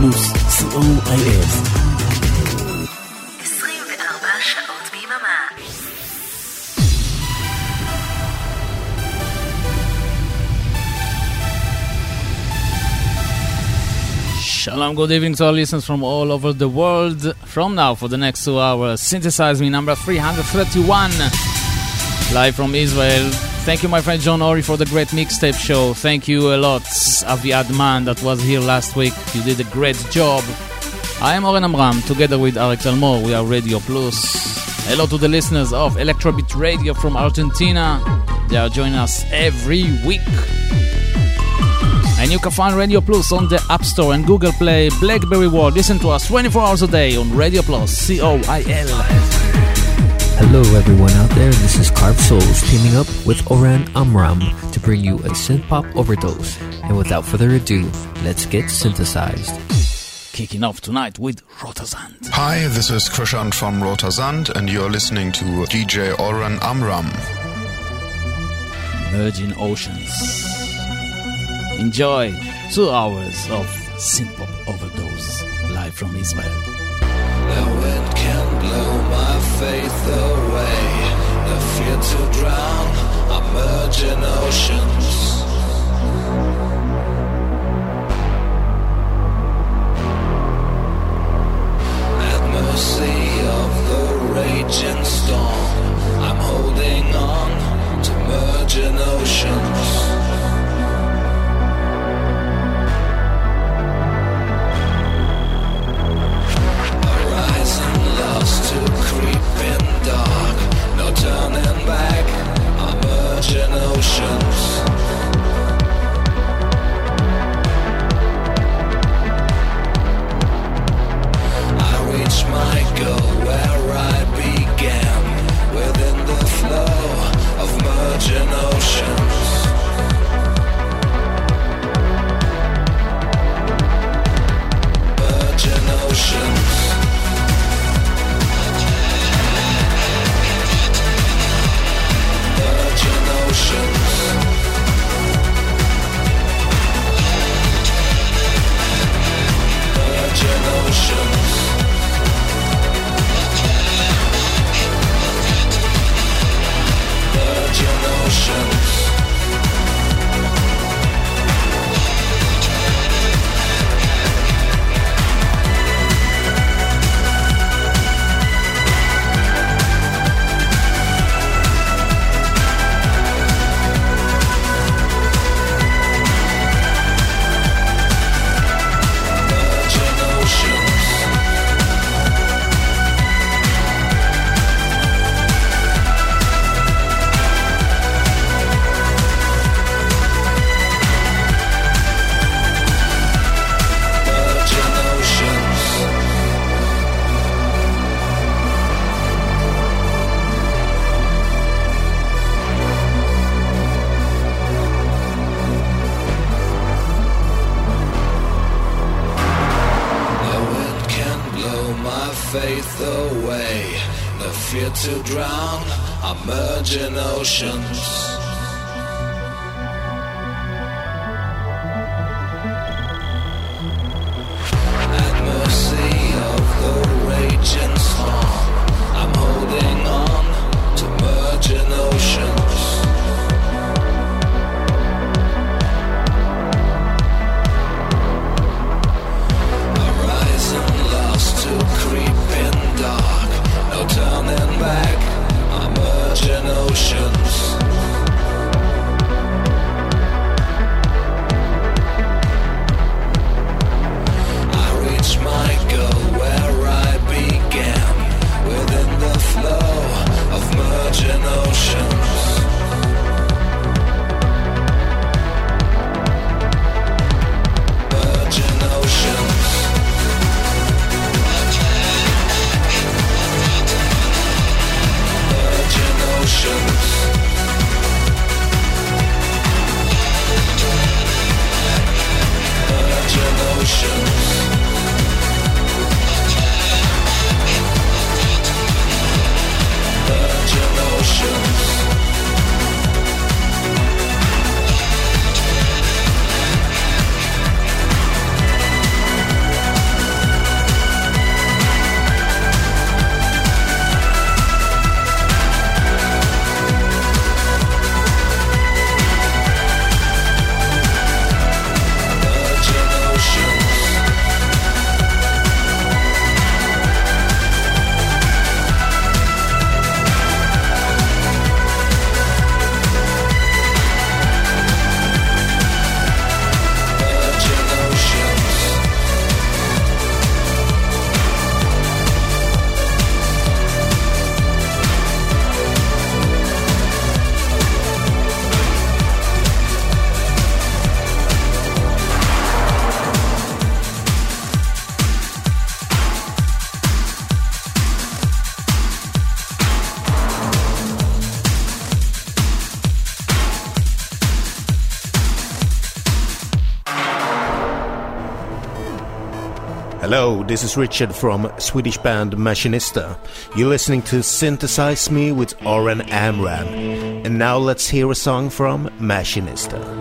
פלוס, co.il. Shalom, good evening to our listeners from all over the world. From now for the next two hours, synthesize me number 331, live from Israel. Thank you, my friend John Ori, for the great mixtape show. Thank you a lot, Aviad Man, that was here last week. You did a great job. I am Oren Amram, together with Arik Talmor. We are Radio Plus. Hello to the listeners of Electrobeat Radio from Argentina. They are joining us every week. And you can find Radio Plus on the App Store and Google Play, Blackberry World. Listen to us 24 hours a day on Radio Plus, C O I L. Hello, everyone out there. This is Carb Souls teaming up with Oran Amram to bring you a synth pop overdose. And without further ado, let's get synthesized. Kicking off tonight with Rotersand. Hi, this is Krischan from Rotersand, and you're listening to DJ Oran Amram. Merging Oceans. Enjoy two hours of synth-pop overdose live from Israel. My faith away. The fear to drown, I merge in oceans. At mercy of the raging storm, I'm holding on to merge in oceans. To creep in dark. No turning back, oceans. I reach my goal where I began, within the flow of. Show. To drown, I merge in merging oceans. This is Richard from Swedish band Machinista. You're listening to Synthesize Me with Oren Amram. And now let's hear a song from Machinista.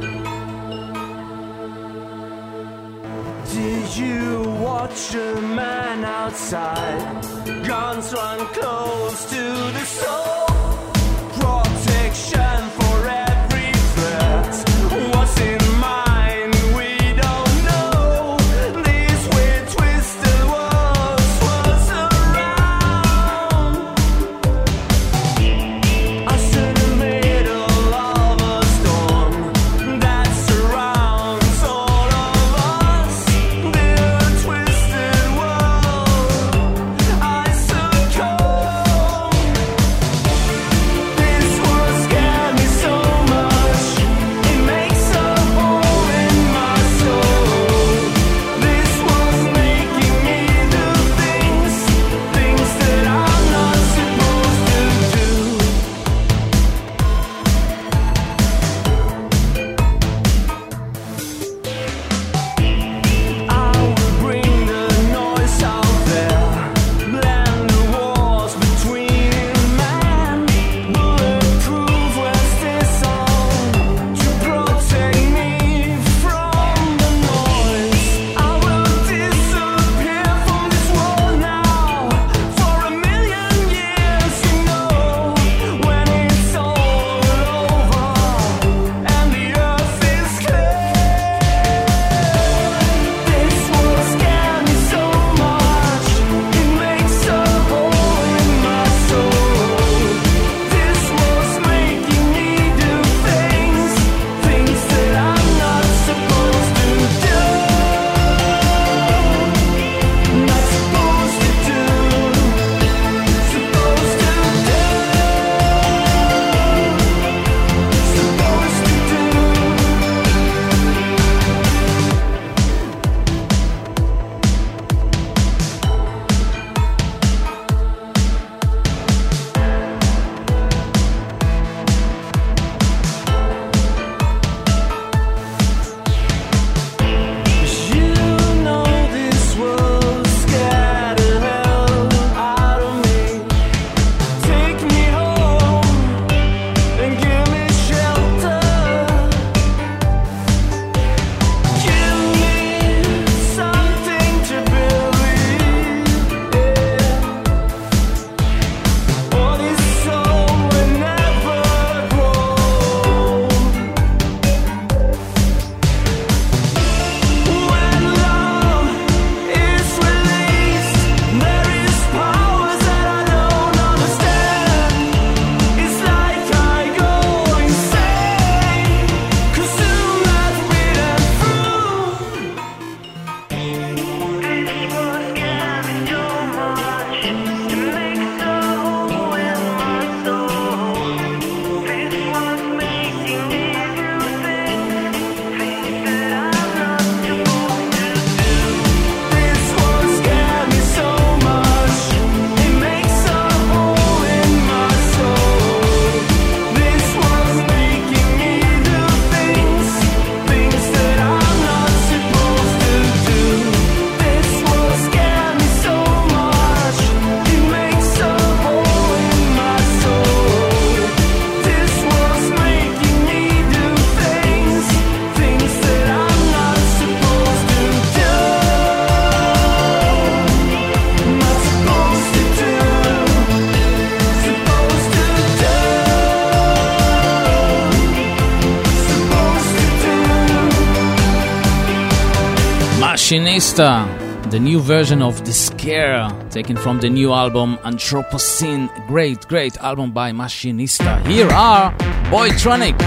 Costa, the new version of The Scare, taken from the new album Anthropocene. Great, great album by Machinista. Here are Boytronic,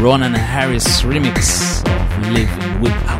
Ronan Harris remix of Living Without.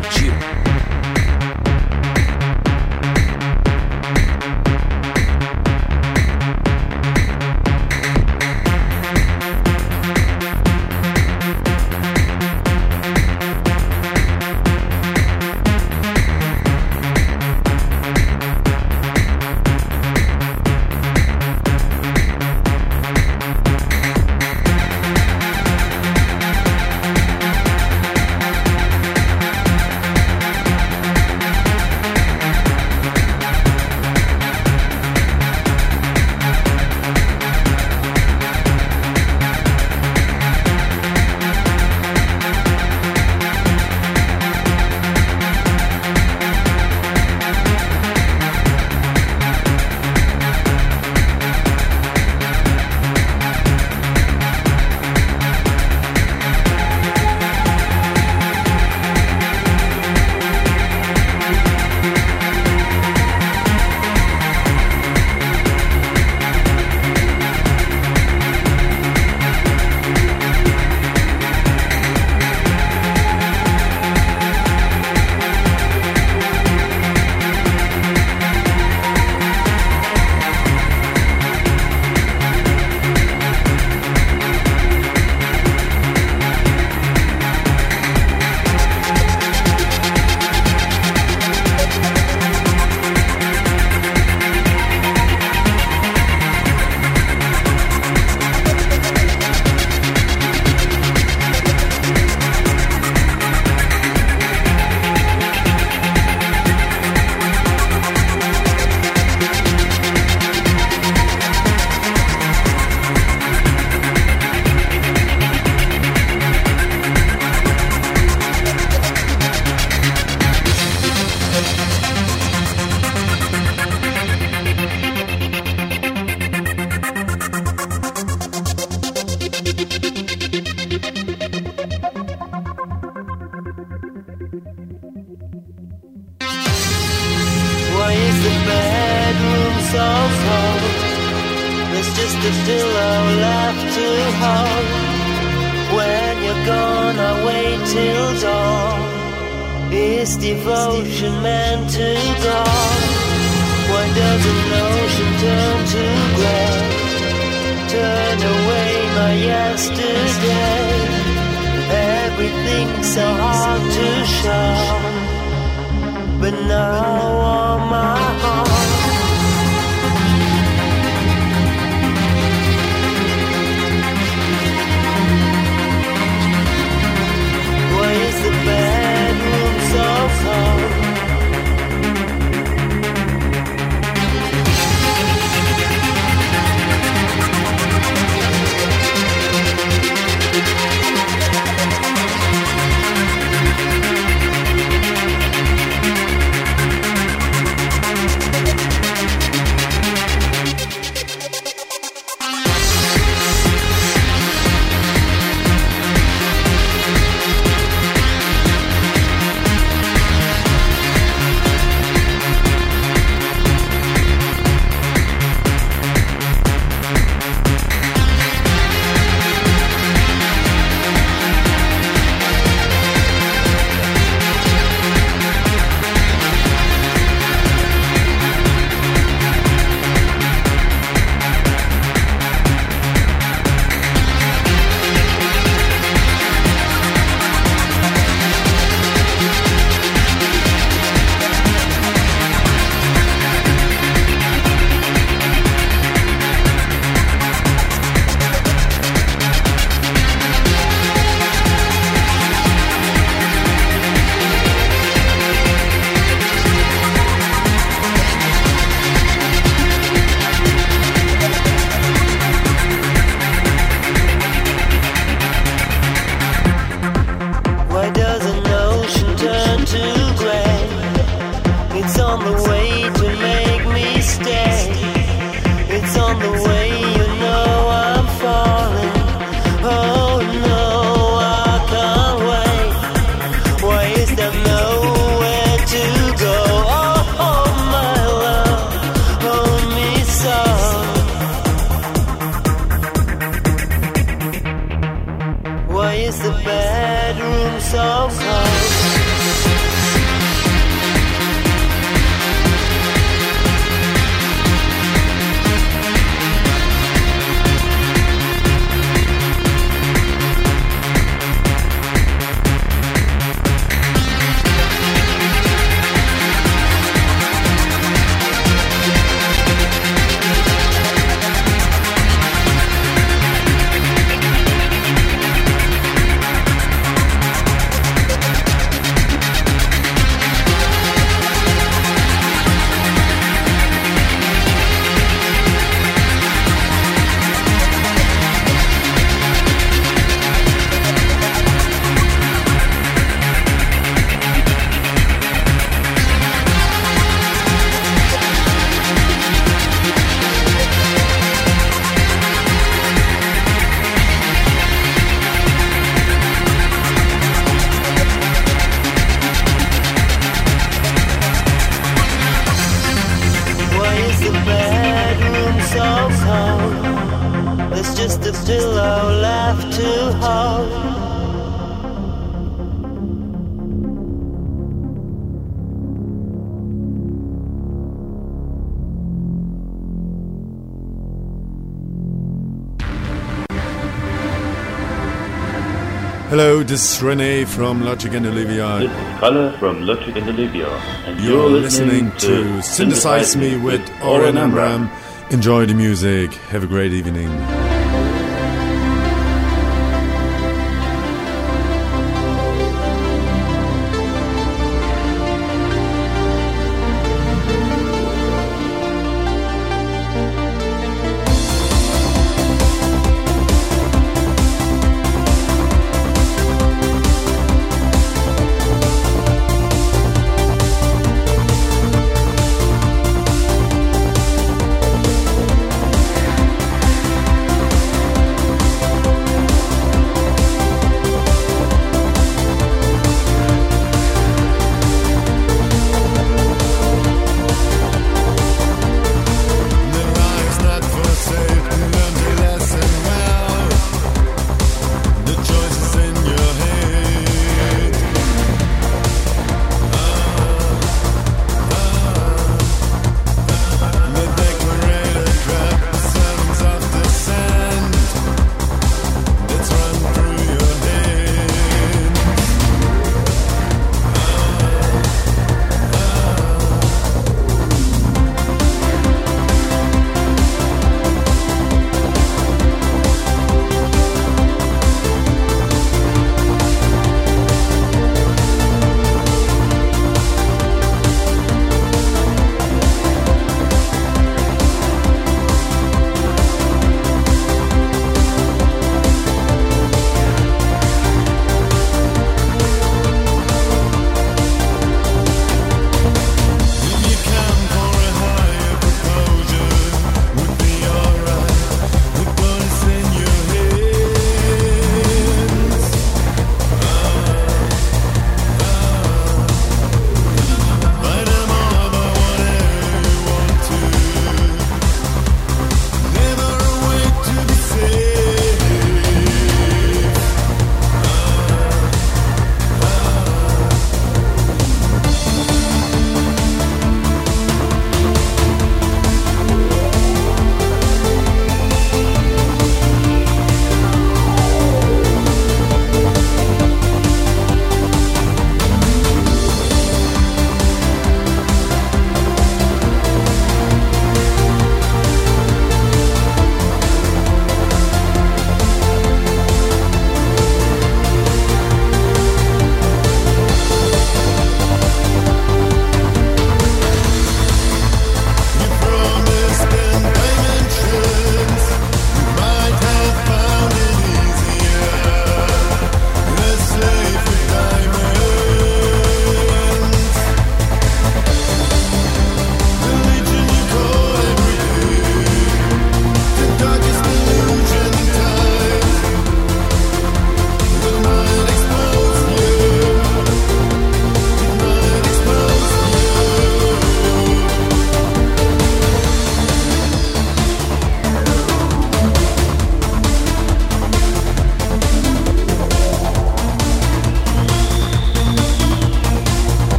This is Rene from Logic and Olivia. This is Color from Logic and Olivia. And you're, you're listening, listening, to Synthesize, Synthesize Me with Oren Amram. Enjoy the music. Have a great evening.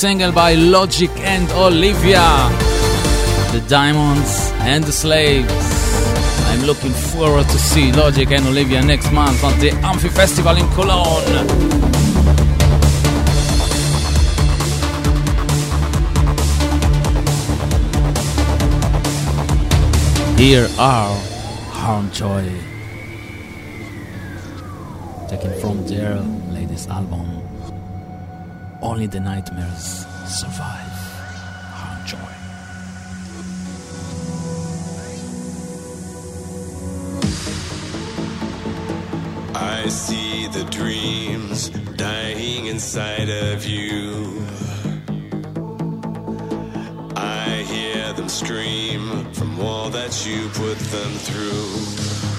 Single by Logic and Olivia, The Diamonds and the Slaves. I'm looking forward to see Logic and Olivia next month at the Amphi Festival in Cologne. Here are Joy, taken from their latest album. Only the nightmares survive. Harmjoy. I see the dreams dying inside of you. I hear them scream from all that you put them through.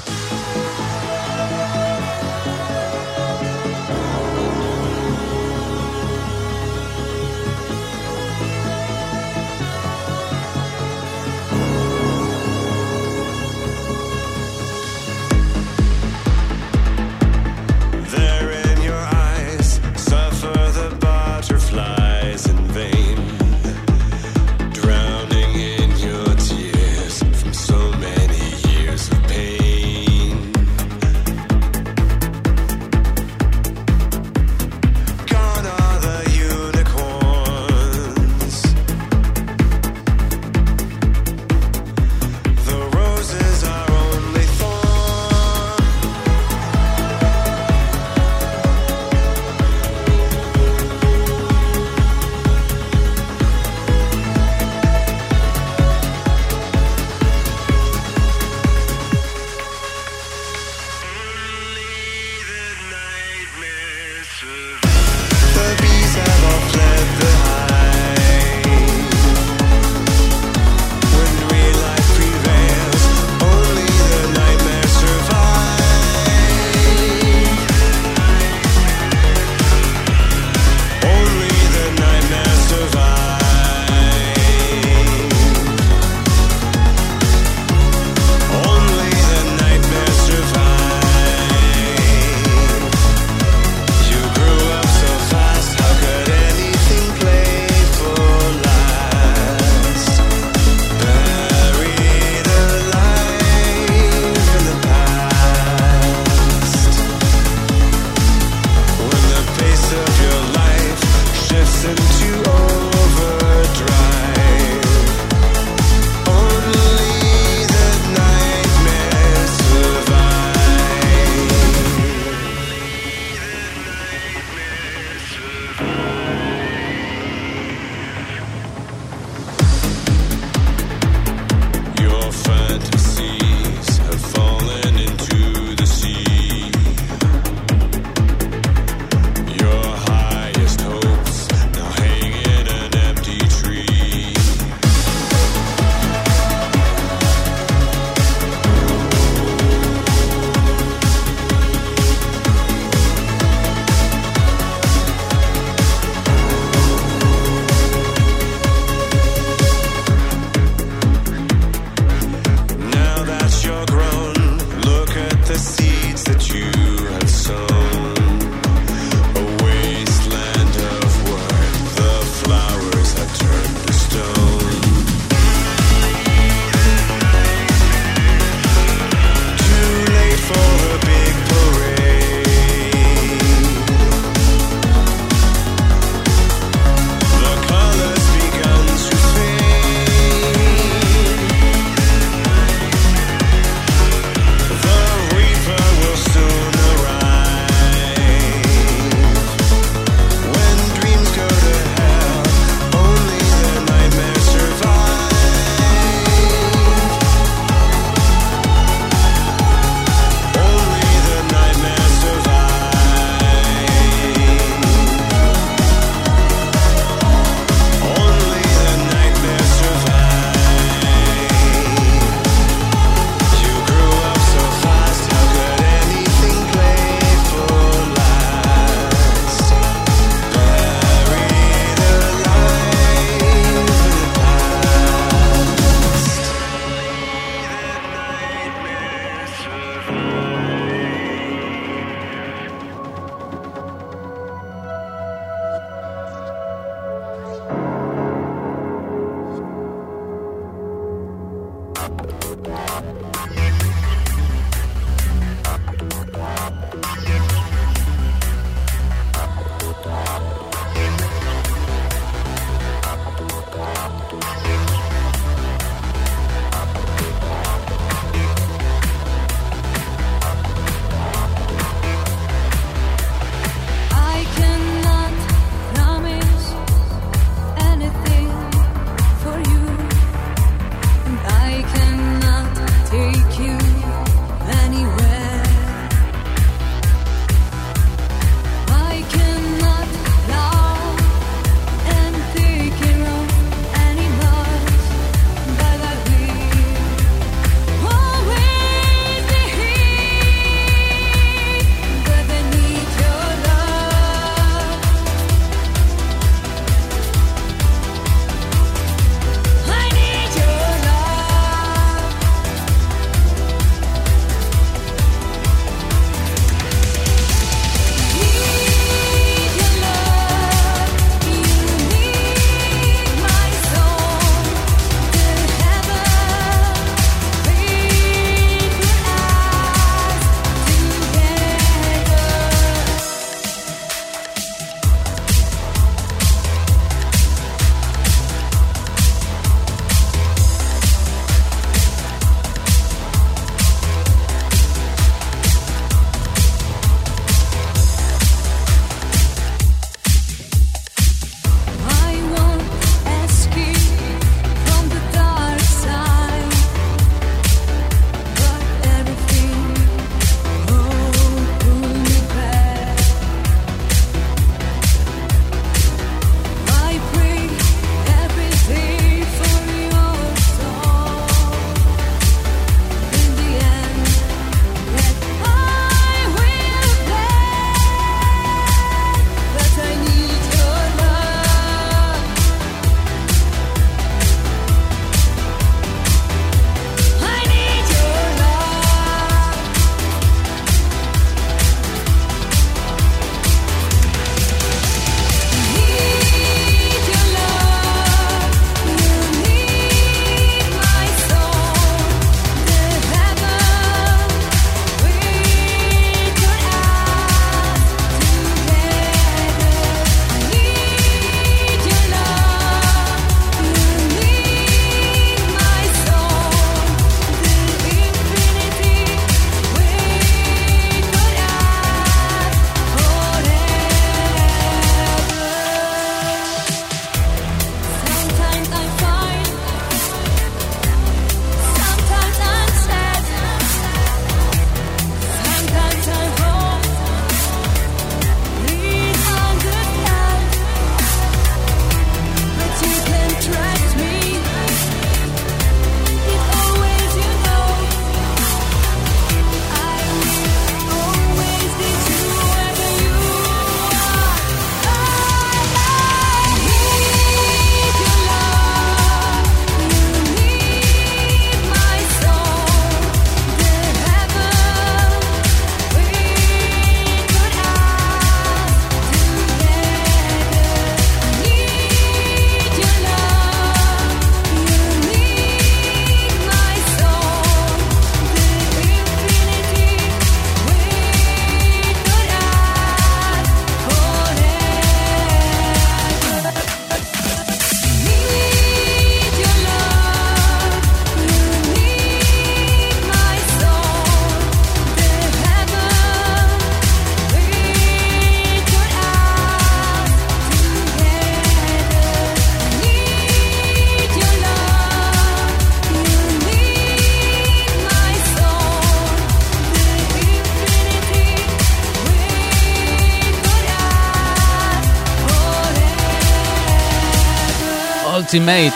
Ultimated,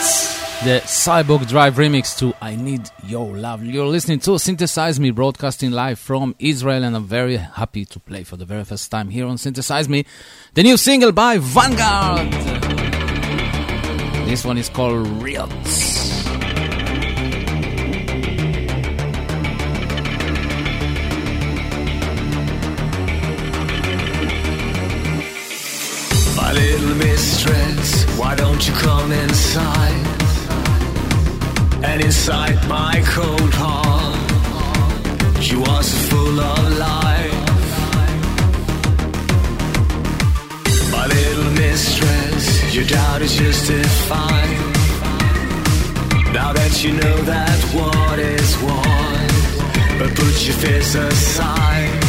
the Cyborgdrive remix to I Need Your Love. You're listening to Synthesize Me broadcasting live from Israel, and I'm very happy to play for the very first time here on Synthesize Me the new single by Vanguard. This one is called "Real." Why don't you come inside and inside my cold heart? You are so full of life, my little mistress. Your doubt is justified now that you know that what is what. But put your fears aside.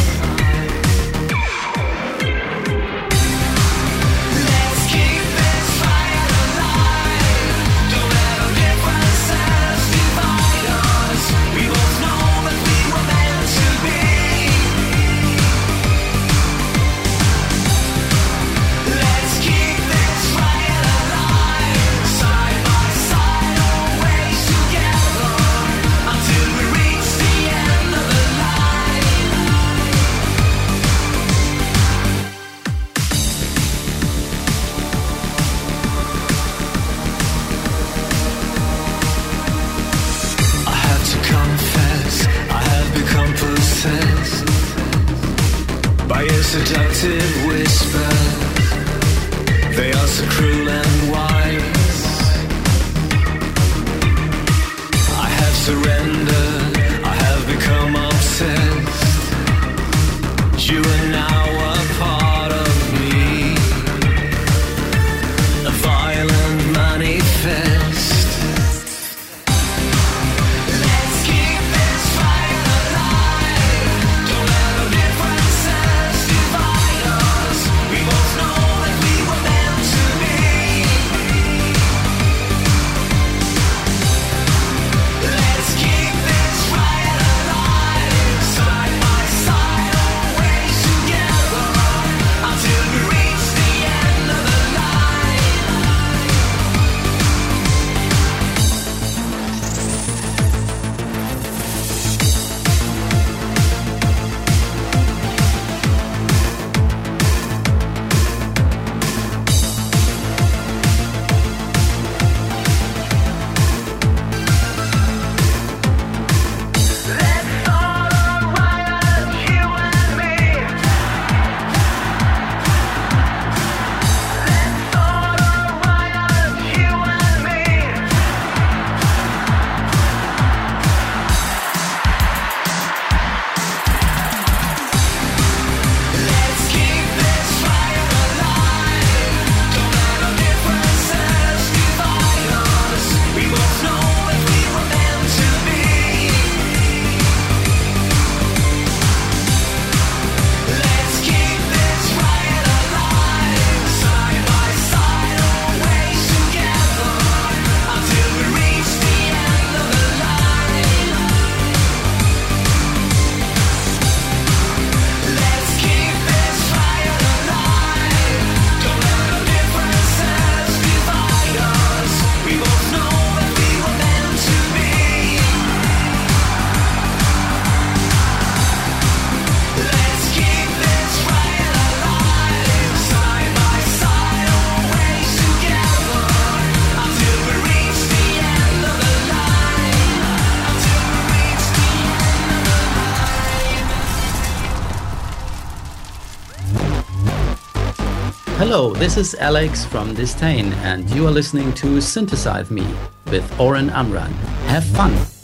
this is Alex from distain, and you are listening to Synthesize Me with Oren Amram. Have fun!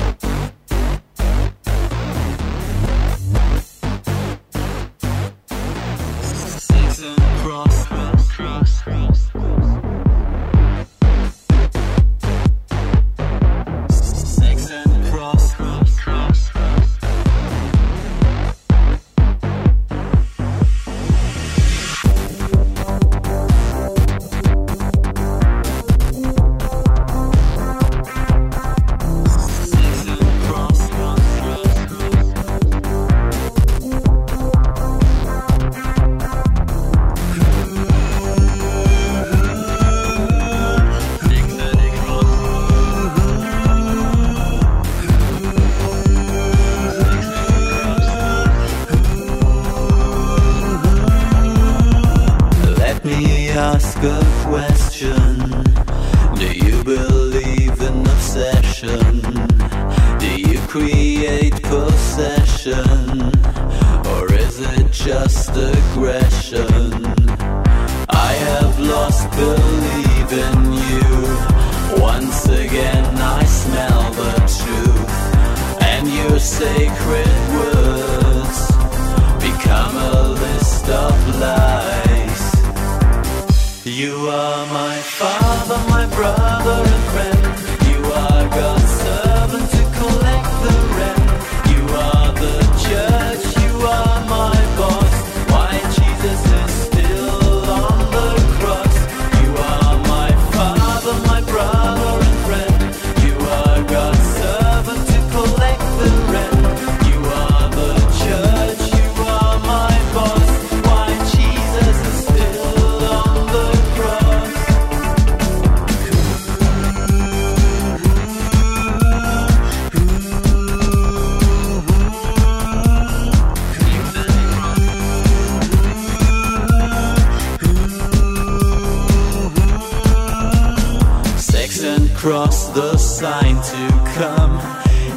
the sign to come.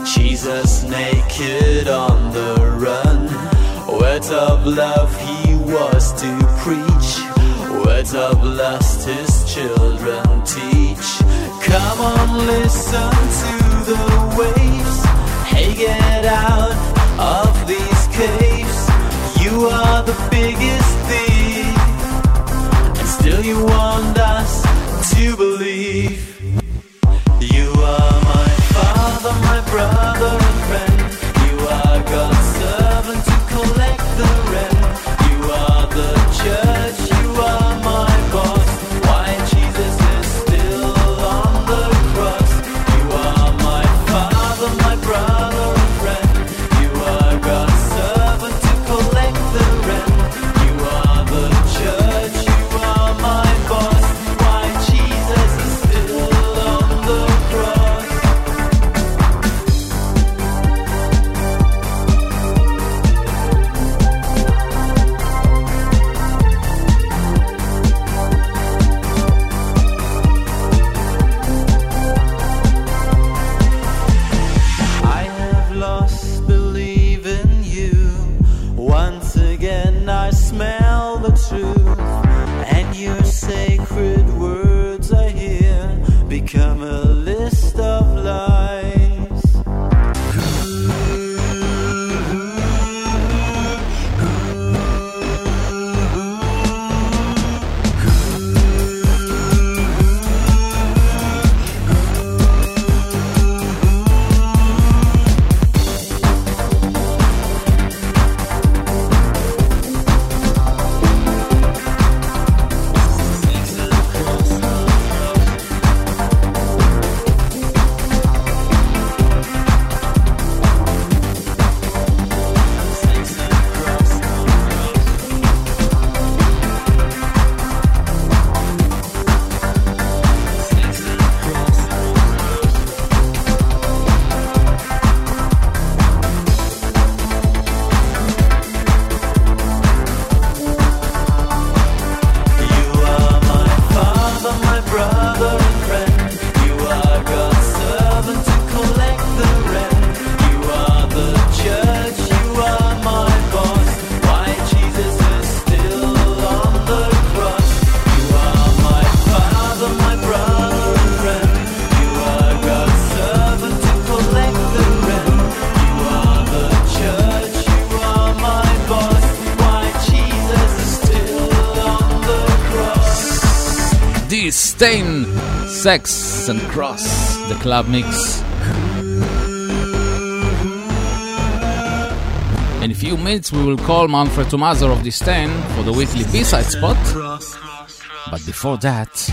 Jesus naked on the run. Words of love he was to preach. Words of lust his children teach. Come on, listen to the waves. Hey, get out of these caves. You are the biggest thief. And still you want us to believe are my father, my brother and friend. You are God's servant. Sex and Cross, the club mix. In a few minutes, we will call Manfred Thomaser of distain for the weekly B-side spot. But before that,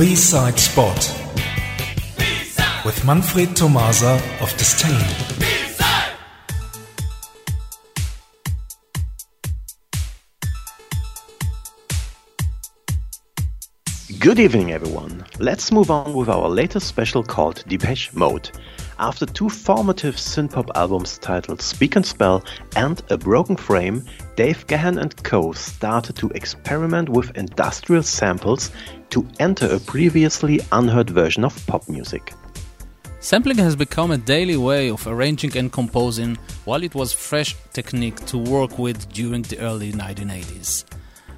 B-side spot with Manfred Thomaser of distain. Good evening, everyone. Let's move on with our latest special called Depeche Mode. After two formative synthpop albums titled Speak and Spell and A Broken Frame, Dave Gahan and co started to experiment with industrial samples to enter a previously unheard version of pop music. Sampling has become a daily way of arranging and composing, while it was fresh technique to work with during the early 1980s.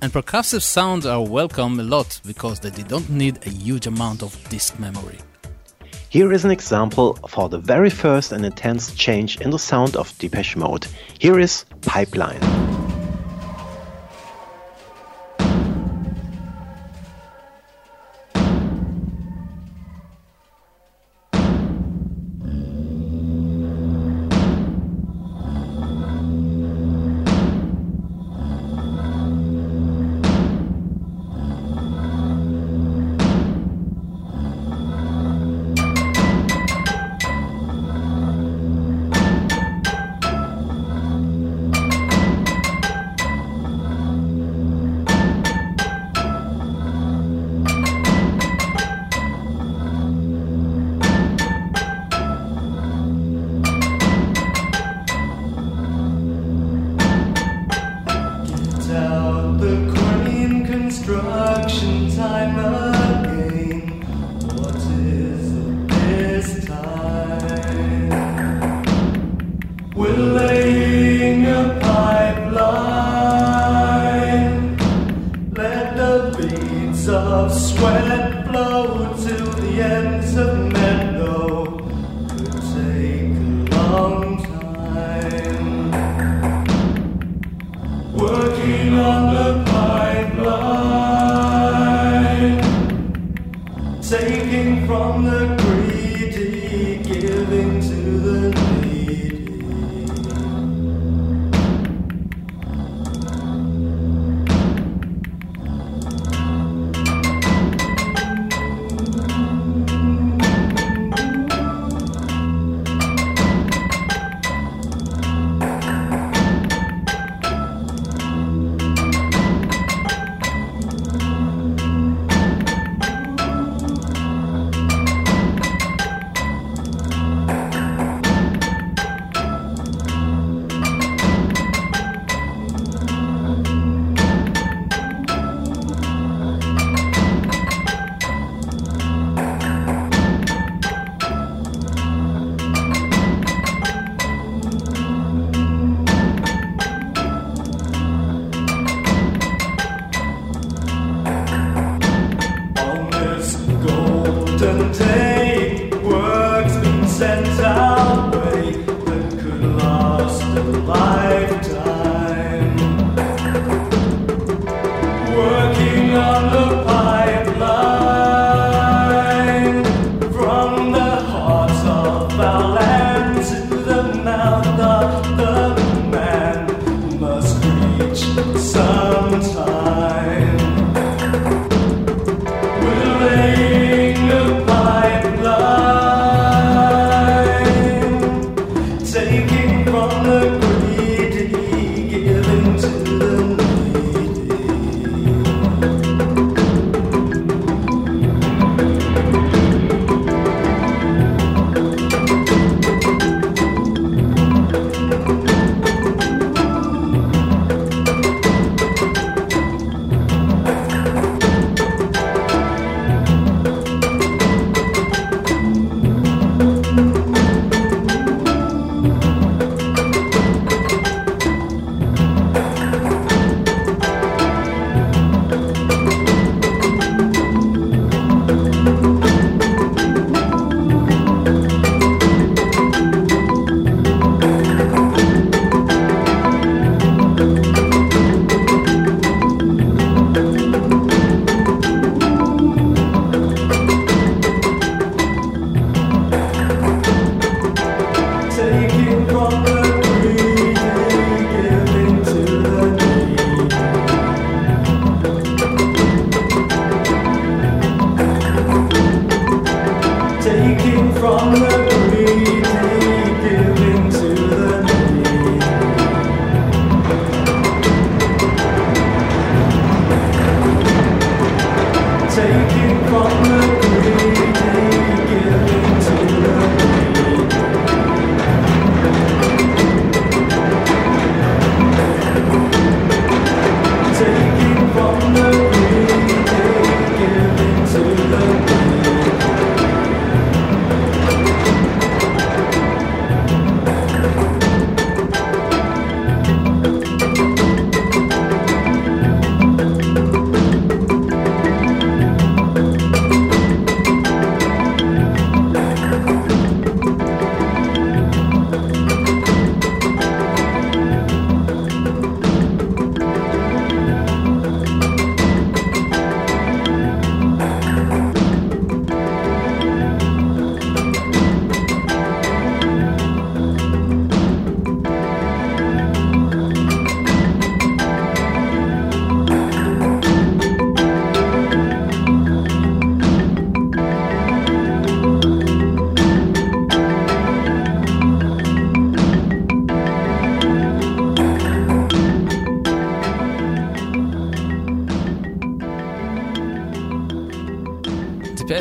And percussive sounds are welcome a lot because they don't need a huge amount of disk memory. Here is an example for the very first and intense change in the sound of Depeche Mode. Here is Pipeline.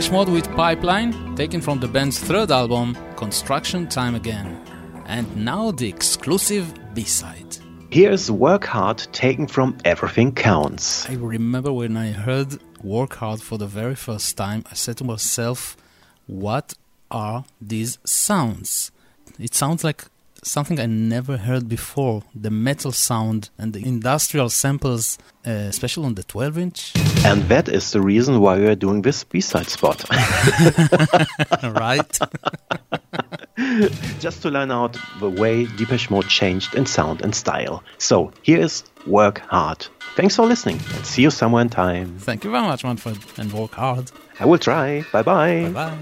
Depeche Mode with Pipeline, taken from the band's third album, Construction Time Again. And now the exclusive B-side. Here's Work Hard taken from Everything Counts. I remember when I heard Work Hard for the very first time, I said to myself, what are these sounds? It sounds like something I never heard before. The metal sound and the industrial samples, uh, especially on the 12 inch. And that is the reason why we are doing this B-side spot. right. Just to learn out the way Depeche Mode changed in sound and style. So, here is Work Hard. Thanks for listening and see you somewhere in time. Thank you very much, Manfred, and work hard. I will try. Bye bye. Bye bye.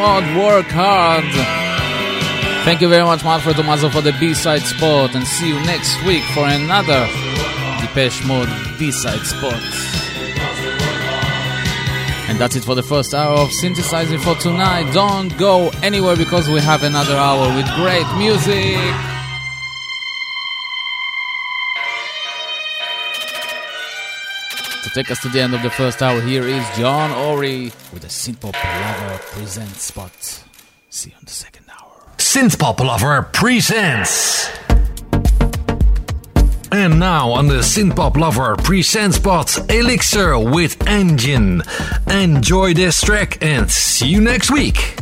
Mode, work hard. Thank you very much, Manfred Thomaser, for the B-side spot, and see you next week for another Depeche Mode B-side spot. And that's it for the first hour of Synthesize Me for tonight. Don't go anywhere because we have another hour with great music. To take us to the end of the first hour, here is John Ori with a Synthpop Lover Presents spot. See you on the second hour. Synthpop Lover Presents. And now on the Synthpop Lover Presents Spot, Elixir with Engine. Enjoy this track and see you next week.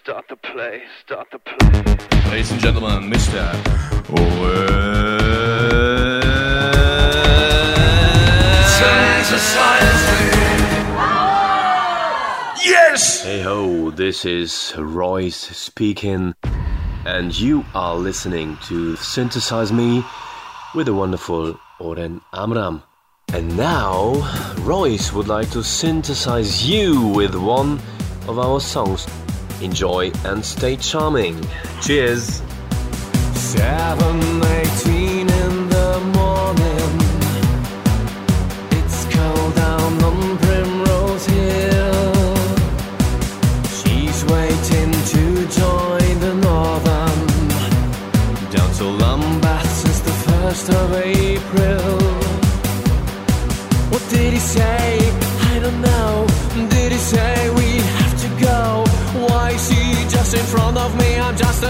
start the play, start the play. Ladies and gentlemen, Mr. Yes! Hey ho, this is Royce speaking, and you are listening to Synthesize Me with the wonderful Oren Amram. And now, Royce would like to synthesize you with one of our songs. Enjoy and stay charming. Cheers. Seven, eight,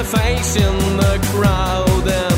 face in the crowd.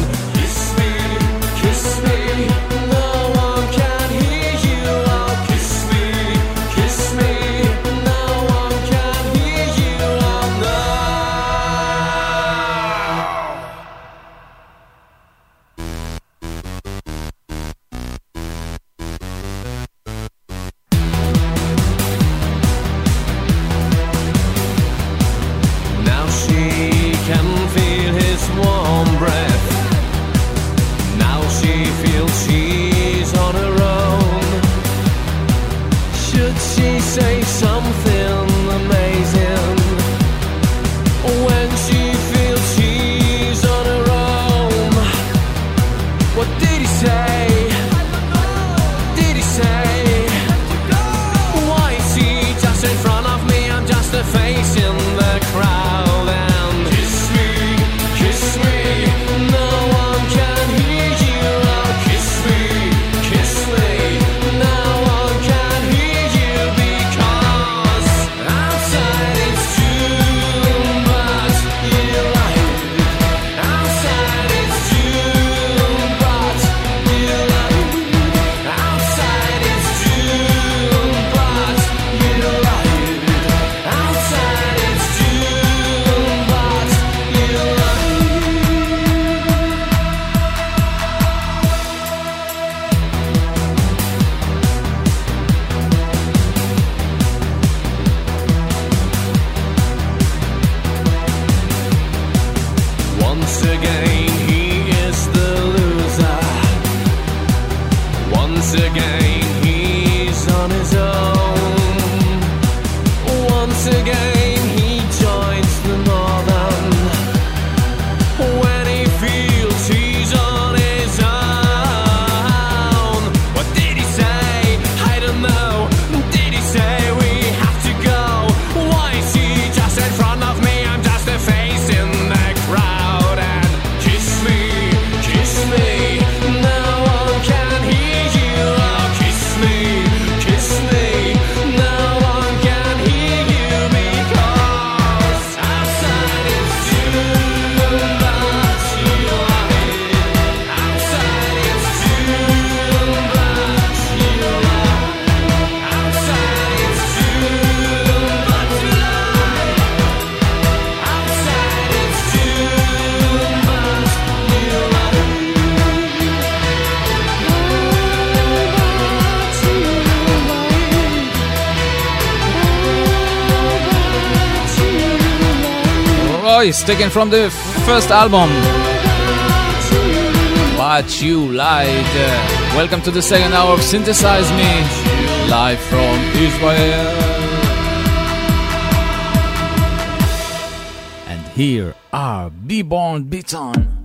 Voice, taken from the first album. But you lied. Welcome to the second hour of Synthesize Me, live from Israel. And here are Beborn Beton.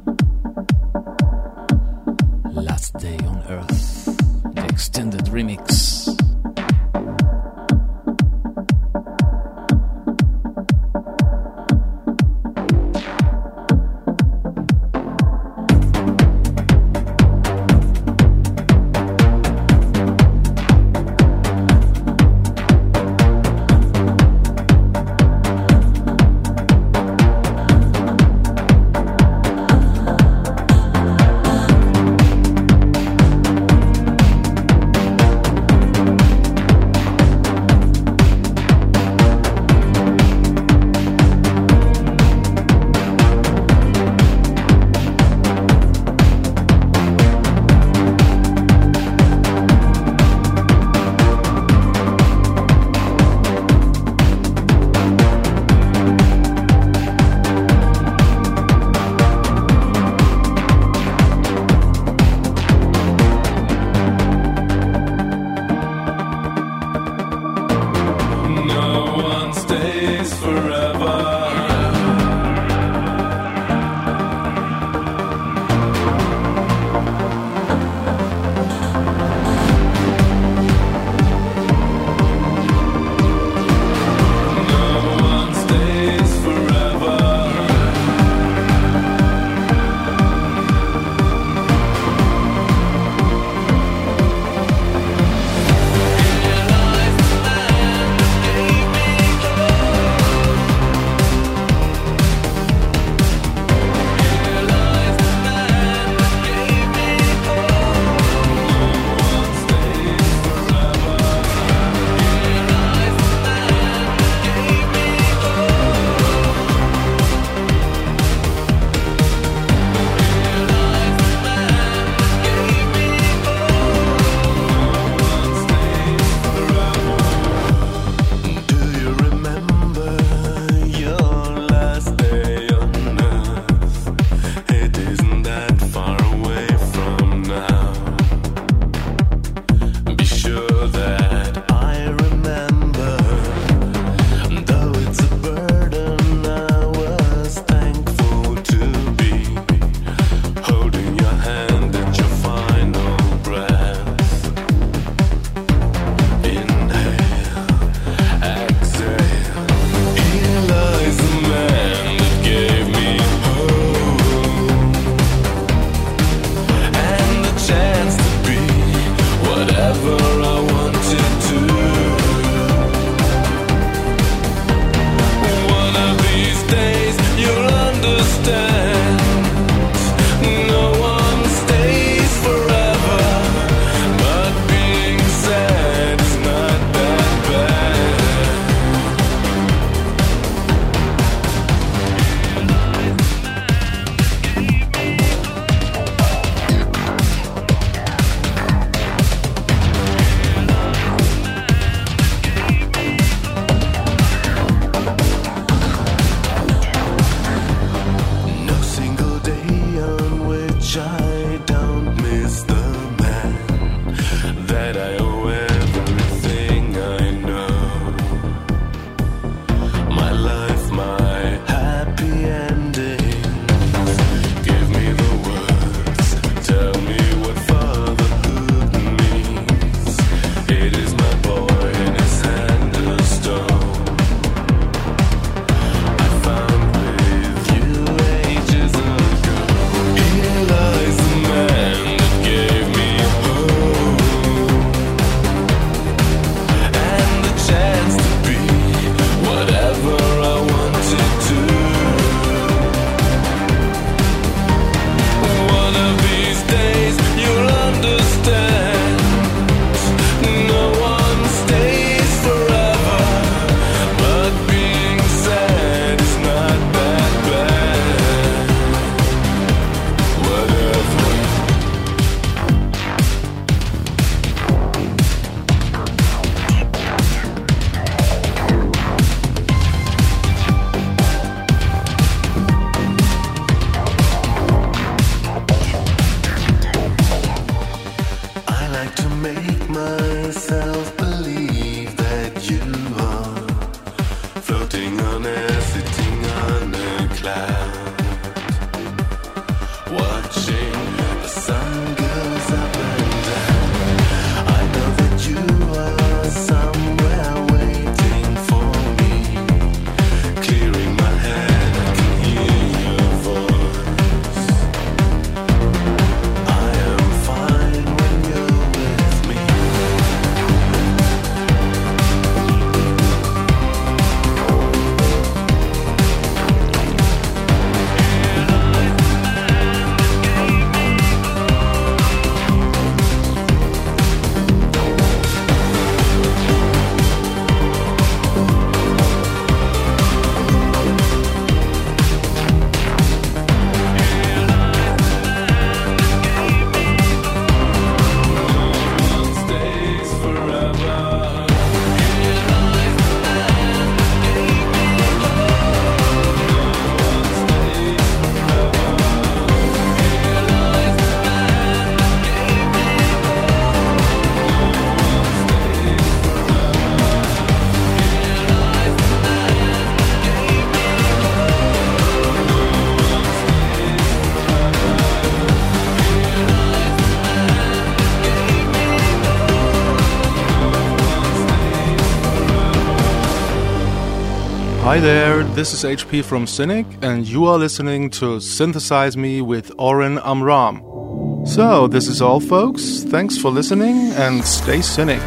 Hi there, this is HP from Cynic, and you are listening to Synthesize Me with Oren Amram. So, this is all, folks. Thanks for listening and stay cynic.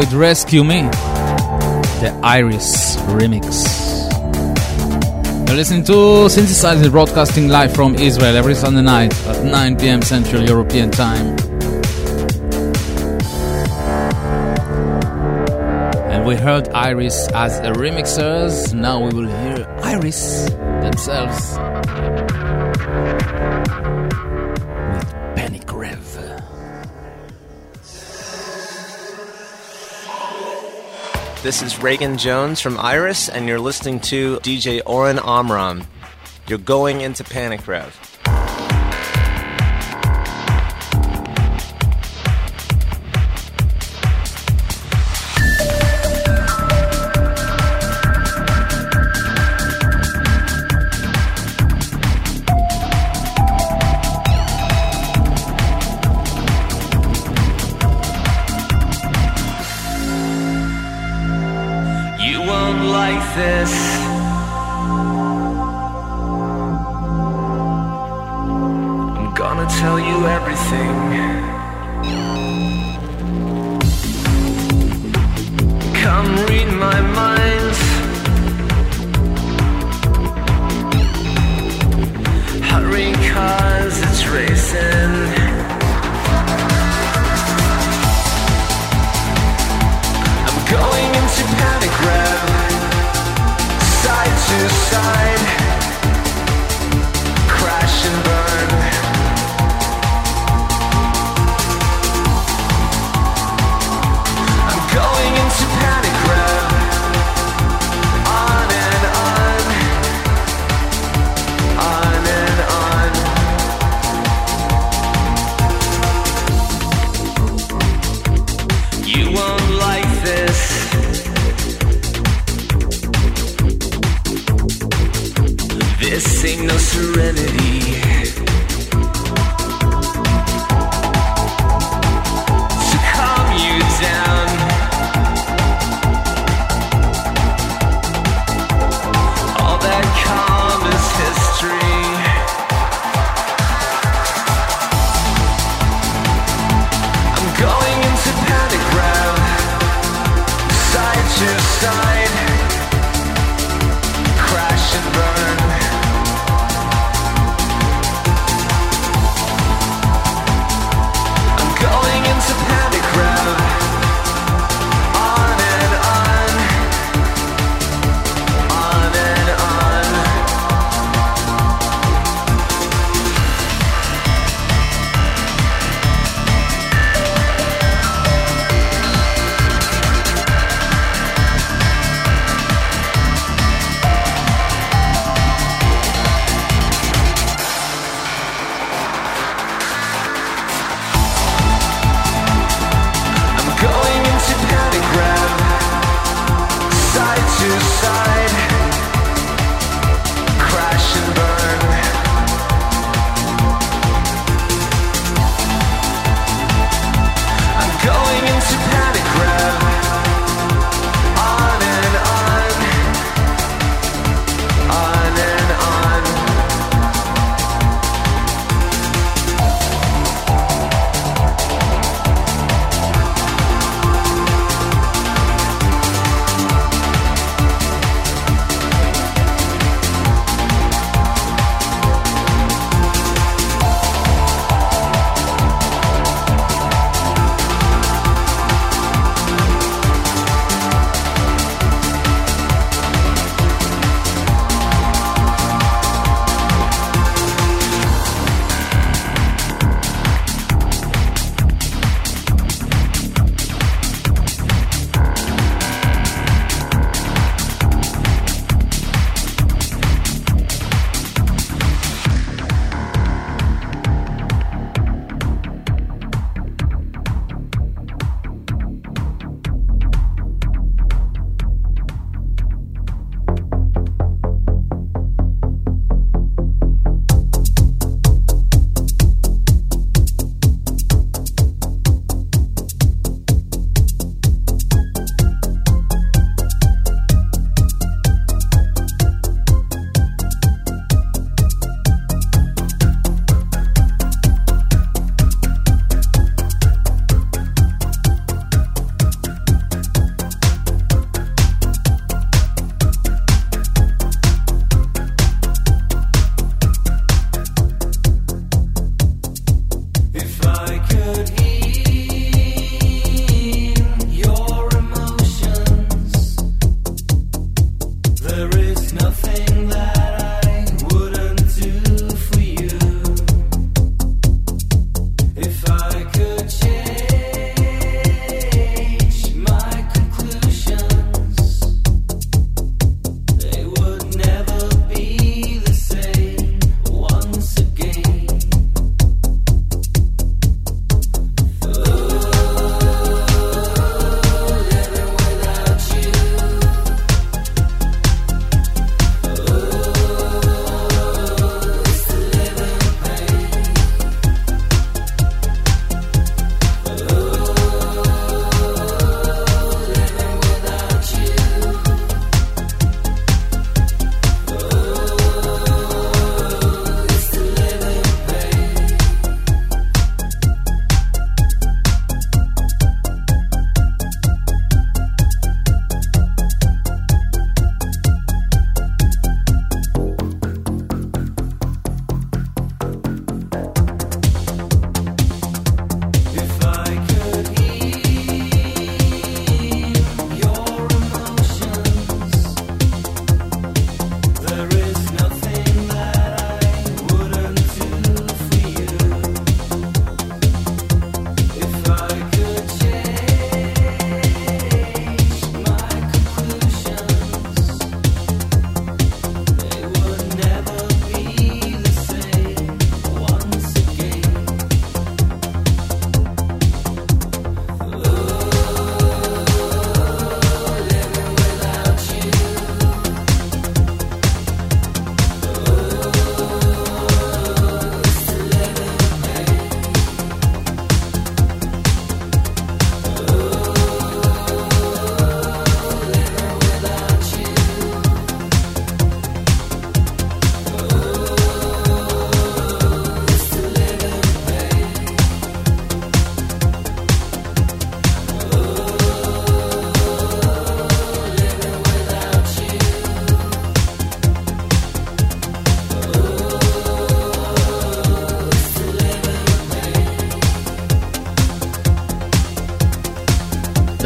With Rescue Me, the Iris remix. You're listening to Synthesizer Broadcasting live from Israel every Sunday night at 9 pm Central European Time. And we heard Iris as a remixers. Now we will hear Iris themselves This is Reagan Jinks from Iris, and you're listening to DJ Oren Amram. You're going into Panic Rev.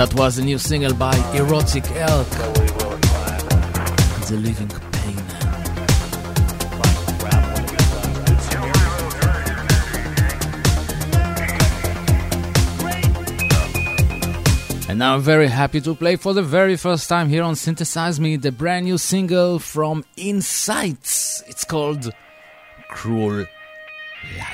That was a new single by Erotic Elk. The Living Pain. And now I'm very happy to play for the very first time here on Synthesize Me the brand new single from Insights. It's called Cruel Life.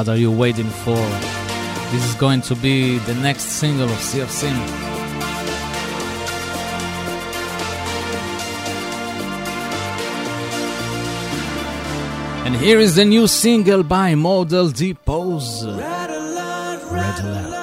What are you waiting for? This is going to be the next single of Sea of Sin. And here is the new single by Model Depose. Red Alert.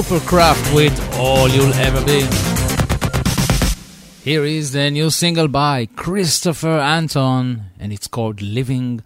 Supercraft with All You'll Ever Be. Here is the new single by Christopher Anton and it's called Living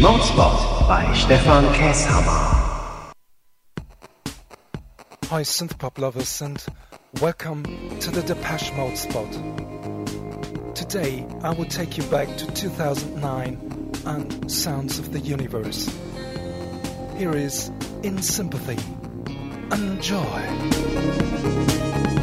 Nordspot bei Stefan Kesshammer. Hi synthpop lovers and welcome to the Depeche Mode spot. Today I will take you back to 2009 and Sounds of the Universe. Here is In Sympathy. Enjoy.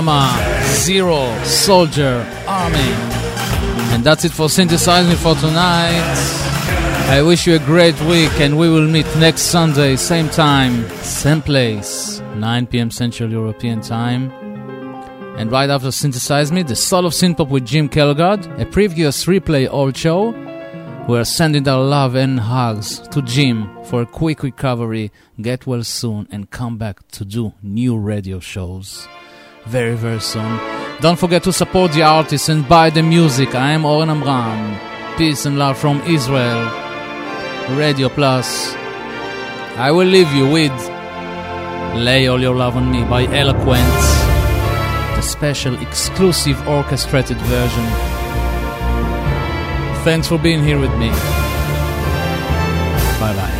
Zero Soldier Army. And that's it for synthesizing for tonight. I wish you a great week and we will meet next Sunday, same time, same place, 9 p.m. Central European Time. And right after Synthesize Me, the Soul of Synthpop with Jim Kelgard, a previous replay old show. We're sending our love and hugs to Jim for a quick recovery, get well soon, and come back to do new radio shows very, very soon. Don't forget to support the artists and buy the music. I am Oren Amram. Peace and love from Israel. Radio Plus. I will leave you with Lay All Your Love on Me by Eloquence, the special exclusive orchestrated version. Thanks for being here with me. Bye bye.